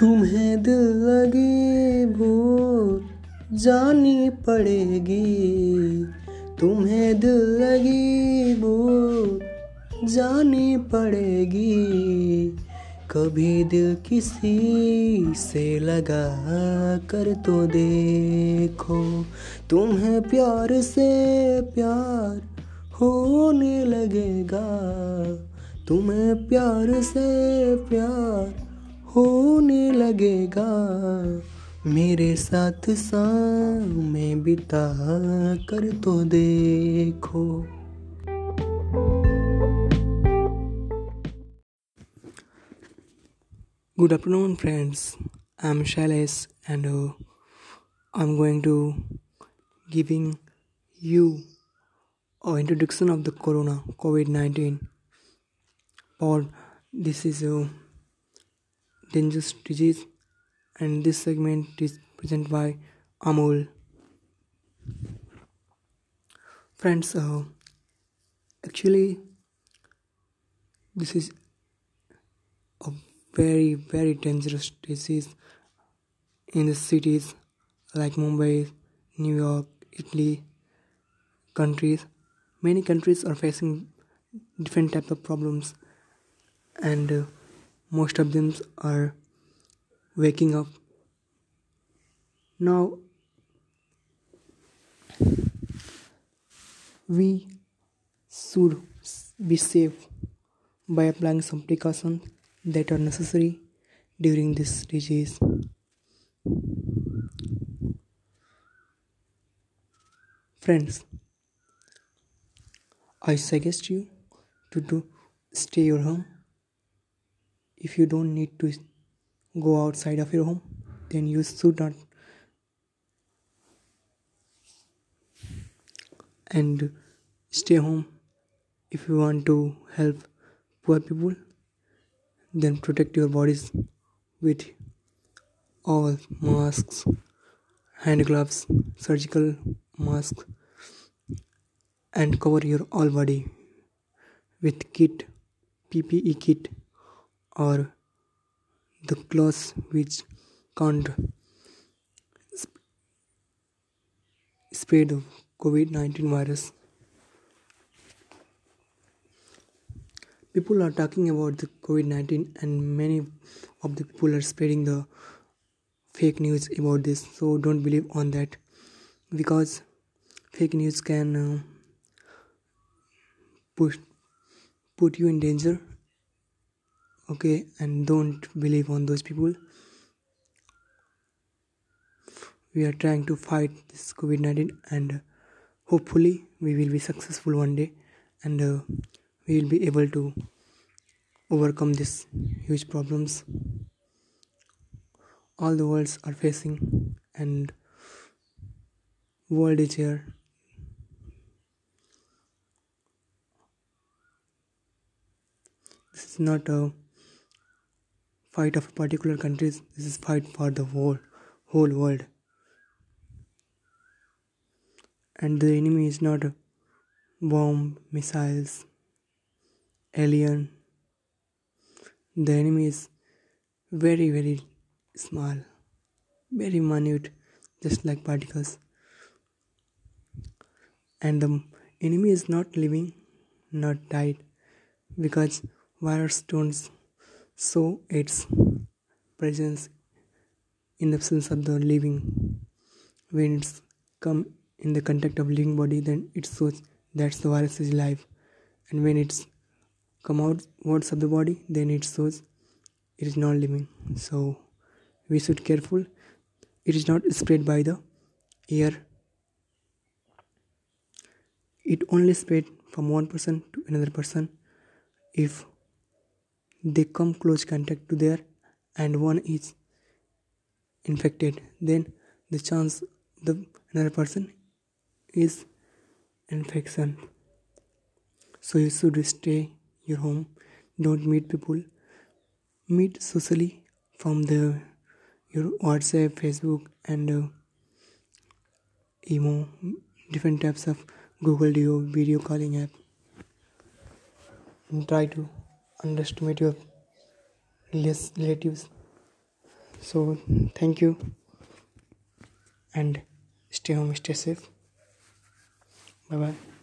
तुम्हें दिल लगी भूल जानी पड़ेगी। तुम्हें दिल लगी भूल जानी पड़ेगी। कभी दिल किसी से लगा कर तो देखो, तुम्हें प्यार से प्यार होने लगेगा। तुम्हें प्यार से प्यार होने लगेगा। मेरे साथ में बिता कर तो देखो। Good afternoon friends I am Shailesh and I am going to giving you a introduction of the corona covid nineteen और this is dangerous disease, and this segment is presented by Amol. Friends, uh, actually, this is a very very dangerous disease in the cities like Mumbai, New York, Italy, countries. Many countries are facing different type of problems, and uh, most of them are waking up. Now, we should be safe by applying some precautions that are necessary during this disease. Friends, I suggest you to do stay your home. If you don't need to go outside of your home, then you should not. And stay home if you want to help poor people then protect your bodies with all masks, hand gloves, surgical masks, and cover your all body with kit, PPE kit, or the clothes which can't spread the COVID 19 virus. people are talking about the covid-19 and many of the people are spreading the fake news about this so don't believe on that because fake news can uh, push put you in danger okay and don't believe on those people. We are trying to fight this covid-19 and hopefully we will be successful one day and uh, we will be able to overcome these huge problems all the worlds are facing and world is here. This is not a fight of particular countries this is fight for the whole whole world. And the enemy is not bomb missiles alien. The enemy is very very small very minute just like particles. And the enemy is not living not died because virus don't show its presence in the absence of the living when it's come in the contact of living body then it shows that the virus is alive. And when it's come out words of the body then it shows it is not living so we should careful. It is not spread by the air. It only spread from one person to another person if they come close contact to there and one is infected. Then the chance the another person is infection. So you should stay your home. Don't meet people. Meet socially from the your whatsapp facebook and uh, imo different types of google duo video calling app. And try to underestimate your less relatives. So thank you. And stay home stay safe. Bye bye